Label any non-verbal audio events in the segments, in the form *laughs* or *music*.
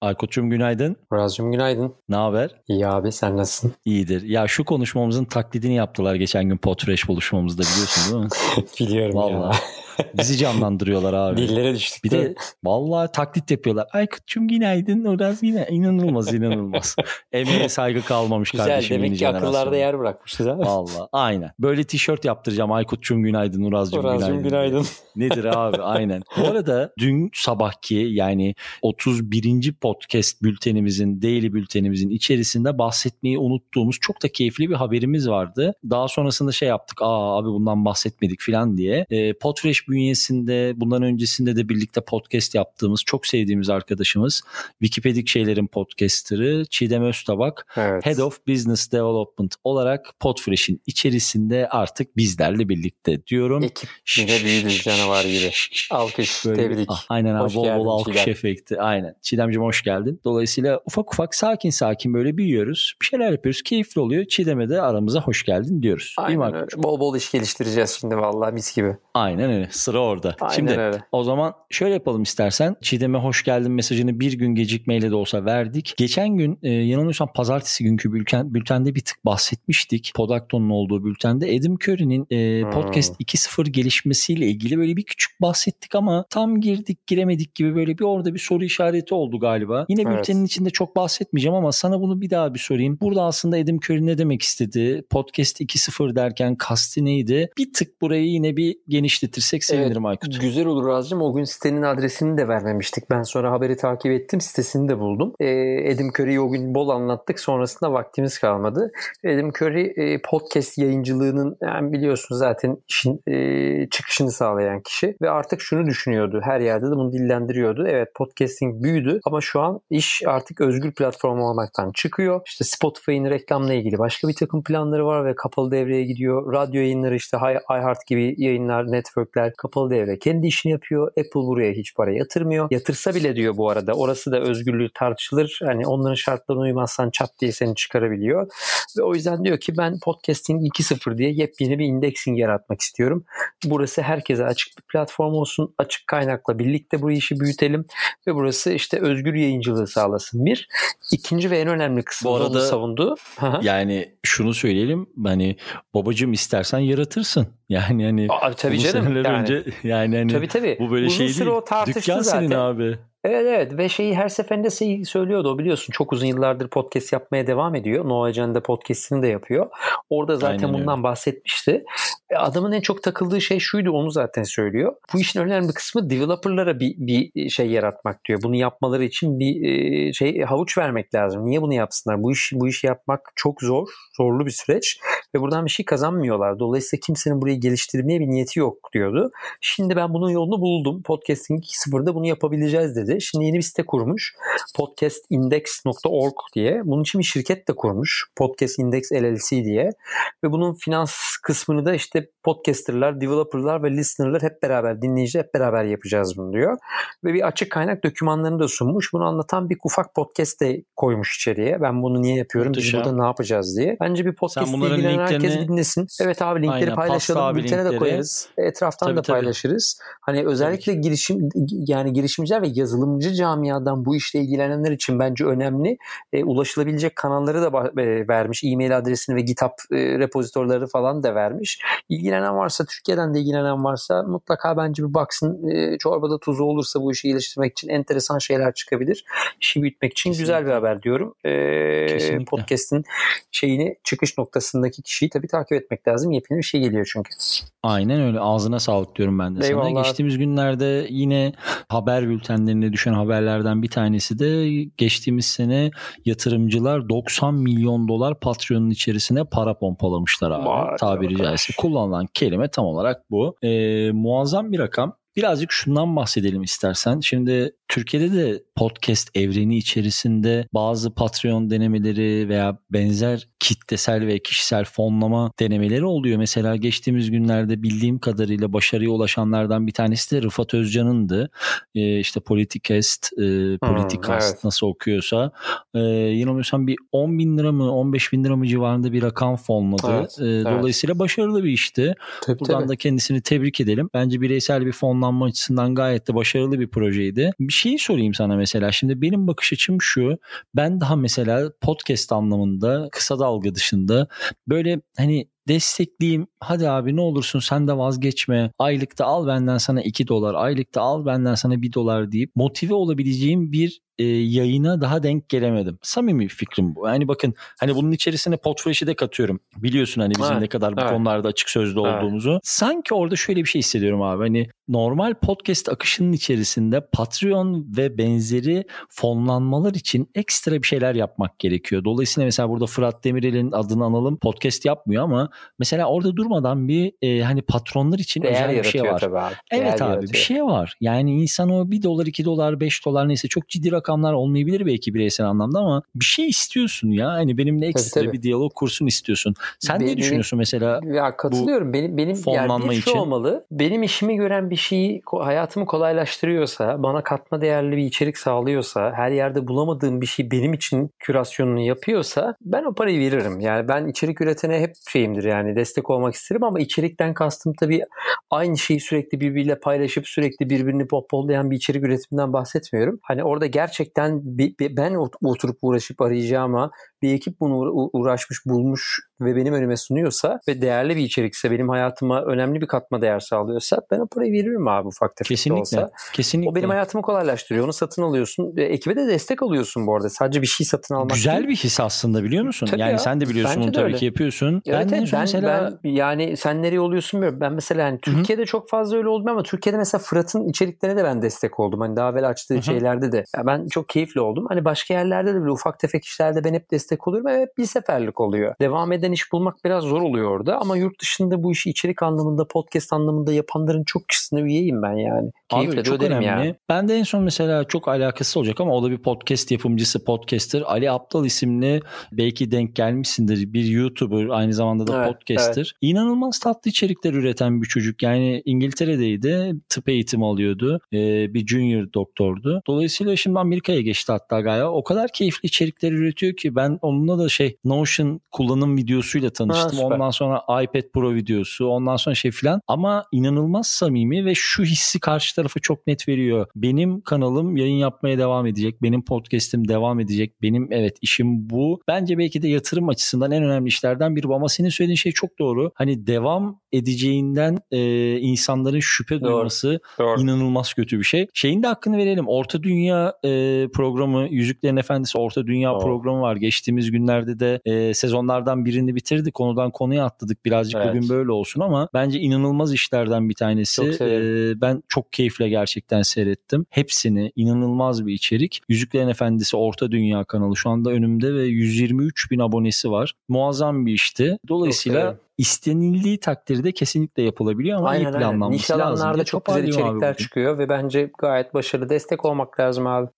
Aykut'cum günaydın. Murazcığım günaydın. Ne haber? İyi abi sen nasılsın? İyidir. Ya şu konuşmamızın taklidini yaptılar geçen gün Potreş buluşmamızda biliyorsun değil mi? *laughs* Biliyorum Vallahi. ya. Bizi canlandırıyorlar abi. Dillere düştük. Bir de vallahi taklit yapıyorlar. Aykut'cum günaydın. Oraz yine inanılmaz inanılmaz. *laughs* Emeğe saygı kalmamış Güzel kardeşim. demek yeni ki akıllarda yer bırakmışız ha. Vallahi aynen. Böyle tişört yaptıracağım. Aykut'cum günaydın. Uraz'cum günaydın. Murazcığım günaydın. Nedir abi aynen. Bu *laughs* arada dün sabahki yani 31. podcast bültenimizin, daily bültenimizin içerisinde bahsetmeyi unuttuğumuz çok da keyifli bir haberimiz vardı. Daha sonrasında şey yaptık. Aa abi bundan bahsetmedik falan diye. E, Podfresh bünyesinde bundan öncesinde de birlikte podcast yaptığımız çok sevdiğimiz arkadaşımız Wikipedik şeylerin podcasterı Çiğdem Öztabak Evet. Head of Business Development olarak Podfresh'in içerisinde artık bizlerle birlikte diyorum. Ekip yine büyüdü canavar gibi. Alkış, Böyle tebrik. Ah, aynen abi Hoş bol bol alkış Çiğdem. efekti. Aynen. Çiğdemciğim hoş geldin. Dolayısıyla ufak ufak sakin sakin böyle büyüyoruz. Bir şeyler yapıyoruz. Keyifli oluyor. Çiğdem'e de aramıza hoş geldin diyoruz. Aynen öyle. Bol bol iş geliştireceğiz şimdi vallahi mis gibi. Aynen öyle. Sıra orada. Aynen Şimdi öyle. o zaman şöyle yapalım istersen. Çiğdem'e hoş geldin mesajını bir gün gecikmeyle de olsa verdik. Geçen gün e, yanılmıyorsam pazartesi günkü bülten, bültende bir tık bahsetmiştik. Podakton'un olduğu bültende. Adam Curry'nin e, Hmm. podcast 2.0 gelişmesiyle ilgili böyle bir küçük bahsettik ama tam girdik giremedik gibi böyle bir orada bir soru işareti oldu galiba. Yine Evet. bültenin içinde çok bahsetmeyeceğim ama sana bunu bir daha bir sorayım. Burada aslında Adam Curry ne demek istedi? Podcast 2.0 derken kasti neydi? Bir tık burayı yine bir genişletirsek sevinirim Aykut. Güzel olur Razcığım. O gün sitenin adresini de vermemiştik. Ben sonra haberi takip ettim. Sitesini de buldum. Ee, Adam Curry'i o gün bol anlattık. Sonrasında vaktimiz kalmadı. Adam Curry e, podcast yayıncılığının yani biliyorsunuz zaten işin e, çıkışını sağlayan kişi. Ve artık şunu düşünüyordu. Her yerde de bunu dillendiriyordu. Evet podcasting büyüdü ama şu an iş artık özgür platform olmaktan çıkıyor. İşte Spotify'ın reklamla ilgili başka bir takım planları var ve kapalı devreye gidiyor. Radyo yayınları işte iHeart gibi yayınlar, networkler kapalı devre. Kendi işini yapıyor. Apple buraya hiç para yatırmıyor. Yatırsa bile diyor bu arada. Orası da özgürlüğü tartışılır. Hani onların şartlarına uymazsan çat diye seni çıkarabiliyor. Ve o yüzden diyor ki ben podcasting 2.0 diye yepyeni bir indexing yaratmak istiyorum. Burası herkese açık bir platform olsun. Açık kaynakla birlikte bu işi büyütelim. Ve burası işte özgür yayıncılığı sağlasın. Bir. ikinci ve en önemli kısmı Bu da arada- savundu. Yani şunu söyleyelim hani babacım istersen yaratırsın. Yani hani Aa, tabii canım. Yani, önce *laughs* yani hani tabii tabii. bu böyle Uzun şey değil. o Dükkan zaten. senin abi. Evet evet ve şeyi her seferinde şey söylüyordu o biliyorsun çok uzun yıllardır podcast yapmaya devam ediyor. No Agenda podcast'ini de yapıyor. Orada zaten Aynen öyle. bundan bahsetmişti. E, Adamın en çok takıldığı şey şuydu onu zaten söylüyor. Bu işin önemli kısmı developerlara bir, bir şey yaratmak diyor. Bunu yapmaları için bir e, şey havuç vermek lazım. Niye bunu yapsınlar? Bu iş bu işi yapmak çok zor, zorlu bir süreç ve buradan bir şey kazanmıyorlar. Dolayısıyla kimsenin burayı geliştirmeye bir niyeti yok diyordu. Şimdi ben bunun yolunu buldum. Podcasting 2.0'da bunu yapabileceğiz dedi. Şimdi yeni bir site kurmuş. podcastindex.org diye. Bunun için bir şirket de kurmuş. Podcast Index LLC diye. Ve bunun finans kısmını da işte podcasterlar, developerlar ve listenerlar hep beraber, dinleyiciler hep beraber yapacağız bunu diyor. Ve bir açık kaynak dokümanlarını da sunmuş. Bunu anlatan bir ufak podcast de koymuş içeriye. Ben bunu niye yapıyorum, Muhteşem. biz burada ne yapacağız diye. Bence bir podcast bunların ilgilenen herkes linklerini- dinlesin. Evet abi linkleri Aynen, paylaşalım. abi Bültene de linkleri. koyarız. Etraftan Tabii, da tabii. paylaşırız. Hani özellikle girişim yani girişimciler ve yazılımcı camiadan bu işle ilgilenenler için bence önemli. E, ulaşılabilecek kanalları da e, vermiş. E-mail adresini ve GitHub e, repozitorları falan da vermiş. İlgilenen varsa, Türkiye'den de ilgilenen varsa mutlaka bence bir baksın. E, çorbada tuzu olursa bu işi geliştirmek için enteresan şeyler çıkabilir. İşi büyütmek için Kesinlikle. güzel bir haber diyorum. E, Kesinlikle. podcast'in şeyini çıkış noktasındaki kişiyi tabii takip etmek lazım. Yepyeni bir şey geliyor çünkü. Aynen öyle. Ağzına sağlık diyorum ben de Eyvallah. sana. Geçtiğimiz günlerde yine haber bültenlerine düşen haberlerden bir tanesi de geçtiğimiz sene yatırımcılar 90 milyon dolar Patreon'un içerisine para pompalamışlar abi. Vay Tabiri caizse. Kullanılan kelime tam olarak bu. Ee, muazzam bir rakam. Birazcık şundan bahsedelim istersen. Şimdi Türkiye'de de podcast evreni içerisinde bazı Patreon denemeleri veya benzer kitlesel ve kişisel fonlama denemeleri oluyor. Mesela geçtiğimiz günlerde bildiğim kadarıyla başarıya ulaşanlardan bir tanesi de Rıfat Özcan'ındı. Ee, işte Politikest, e, Politikast evet. nasıl okuyorsa. Ee, yanılmıyorsam bir 10 bin lira mı 15 bin lira mı civarında bir rakam fonladı. Evet, Ee, evet. Dolayısıyla başarılı bir işti. Tabii, Buradan tabii. da kendisini tebrik edelim. Bence bireysel bir fonlanma açısından gayet de başarılı bir projeydi. Bir şeyi sorayım sana mesela. Şimdi benim bakış açım şu. Ben daha mesela podcast anlamında kısa dalga dışında böyle hani destekleyeyim hadi abi ne olursun sen de vazgeçme aylıkta al benden sana 2 dolar aylıkta al benden sana 1 dolar deyip motive olabileceğim bir e, yayına daha denk gelemedim. Samimi fikrim bu. Yani bakın hani bunun içerisine Podfresh'i de katıyorum. Biliyorsun hani bizim Evet, ne kadar bu evet. konularda açık sözlü Evet. olduğumuzu. Sanki orada şöyle bir şey hissediyorum abi. Hani normal podcast akışının içerisinde Patreon ve benzeri fonlanmalar için ekstra bir şeyler yapmak gerekiyor. Dolayısıyla mesela burada Fırat Demirel'in adını analım. Podcast yapmıyor ama mesela orada durmadan bir e, hani patronlar için Değer özel bir şey var. tabii abi. Evet Değer abi yaratıyor. bir şey var. Yani insan o 1 dolar 2 dolar 5 dolar neyse çok ciddi rakamlar olmayabilir belki bireysel anlamda ama bir şey istiyorsun ya. Hani benimle ekstra tabii. bir diyalog kursun istiyorsun. Sen Benim- ne düşünüyorsun mesela? Ya katılıyorum. benim benim yani bir şu için. olmalı. Benim işimi gören bir şeyi hayatımı kolaylaştırıyorsa, bana katma değerli bir içerik sağlıyorsa, her yerde bulamadığım bir şey benim için kürasyonunu yapıyorsa ben o parayı veririm. Yani ben içerik üretene hep şeyimdir yani destek olmak isterim ama içerikten kastım tabii aynı şeyi sürekli birbiriyle paylaşıp sürekli birbirini popollayan bir içerik üretiminden bahsetmiyorum. Hani orada gerçekten bi- bi- ben ot- oturup uğraşıp arayacağıma bir ekip bunu uğra- uğraşmış bulmuş ve benim önüme sunuyorsa ve değerli bir içerikse benim hayatıma önemli bir katma değer sağlıyorsa ben o parayı veririm abi ufak tefek Kesinlikle. olsa. Kesinlikle. O benim hayatımı kolaylaştırıyor. Onu satın alıyorsun. E, ekibe de destek alıyorsun bu arada. Sadece bir şey satın almak Güzel değil. bir his aslında biliyor musun? Tabii yani ya. sen de biliyorsun Bence bunu tabii ki yapıyorsun. Evet, ben evet, ben, mesela ben yani sen nereye oluyorsun bilmiyorum. Ben mesela yani Türkiye'de çok fazla öyle oldu ama Türkiye'de mesela Fırat'ın içeriklerine de ben destek oldum. Hani daha evvel açtığı Hı hı. şeylerde de. Ya ben çok keyifli oldum. Hani başka yerlerde de böyle ufak tefek işlerde ben hep destek oluyorum ve hep bir seferlik oluyor. Devam eden iş bulmak biraz zor oluyor orada ama yurt dışında bu işi içerik anlamında, podcast anlamında yapanların çok kişisine üyeyim ben yani. Keyifle Abi de çok öderim önemli. yani. Ben de en son mesela çok alakası olacak ama o da bir podcast yapımcısı, podcaster. Ali Aptal isimli belki denk gelmişsindir. Bir YouTuber aynı zamanda da Evet, podcaster. İnanılmaz tatlı içerikler üreten bir çocuk. Yani İngiltere'deydi. Tıp eğitimi alıyordu. Ee, bir junior doktordu. Dolayısıyla şimdi Amerika'ya geçti hatta galiba. O kadar keyifli içerikler üretiyor ki ben onunla da şey Notion kullanım videosuyla tanıştım. süper. ondan sonra iPad Pro videosu, ondan sonra şey filan. Ama inanılmaz samimi ve şu hissi karşı tarafa çok net veriyor. Benim kanalım yayın yapmaya devam edecek. Benim podcast'im devam edecek. Benim evet işim bu. Bence belki de yatırım açısından en önemli işlerden biri bu. Ama senin söylediğin şey çok doğru. Hani devam edeceğinden e, insanların şüphe Doğru. duyması Doğru. inanılmaz kötü bir şey. Şeyin de hakkını verelim. Orta Dünya e, programı, Yüzüklerin Efendisi Orta Dünya Doğru. programı var. Geçtiğimiz günlerde de e, sezonlardan birini bitirdik. Konudan konuya atladık. Birazcık Evet. bugün böyle olsun ama bence inanılmaz işlerden bir tanesi. Çok severim. E, ben çok keyifle gerçekten seyrettim. Hepsini inanılmaz bir içerik. Yüzüklerin Efendisi Orta Dünya kanalı şu anda önümde ve 123 bin abonesi var. Muazzam bir işti. Dolayısıyla istenildiği takdirde kesinlikle yapılabiliyor ama iyi Aynen aynen. planlanması Niş lazım. alanlarda diye çok güzel içerikler çıkıyor ve bence gayet başarılı destek olmak lazım abi.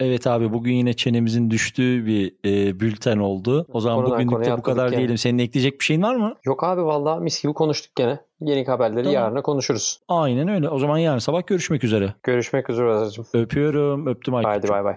Evet abi bugün yine çenemizin düştüğü bir e, bülten oldu. O zaman Konudan bugünlük de bu kadar yani. diyelim. Senin ekleyecek bir şeyin var mı? Yok abi vallahi mis gibi konuştuk gene. Yeni haberleri Tamam. yarına konuşuruz. Aynen öyle. O zaman yarın sabah görüşmek üzere. Görüşmek üzere Azar'cığım. Öpüyorum. Öptüm Aykut'cum. Haydi bay bay.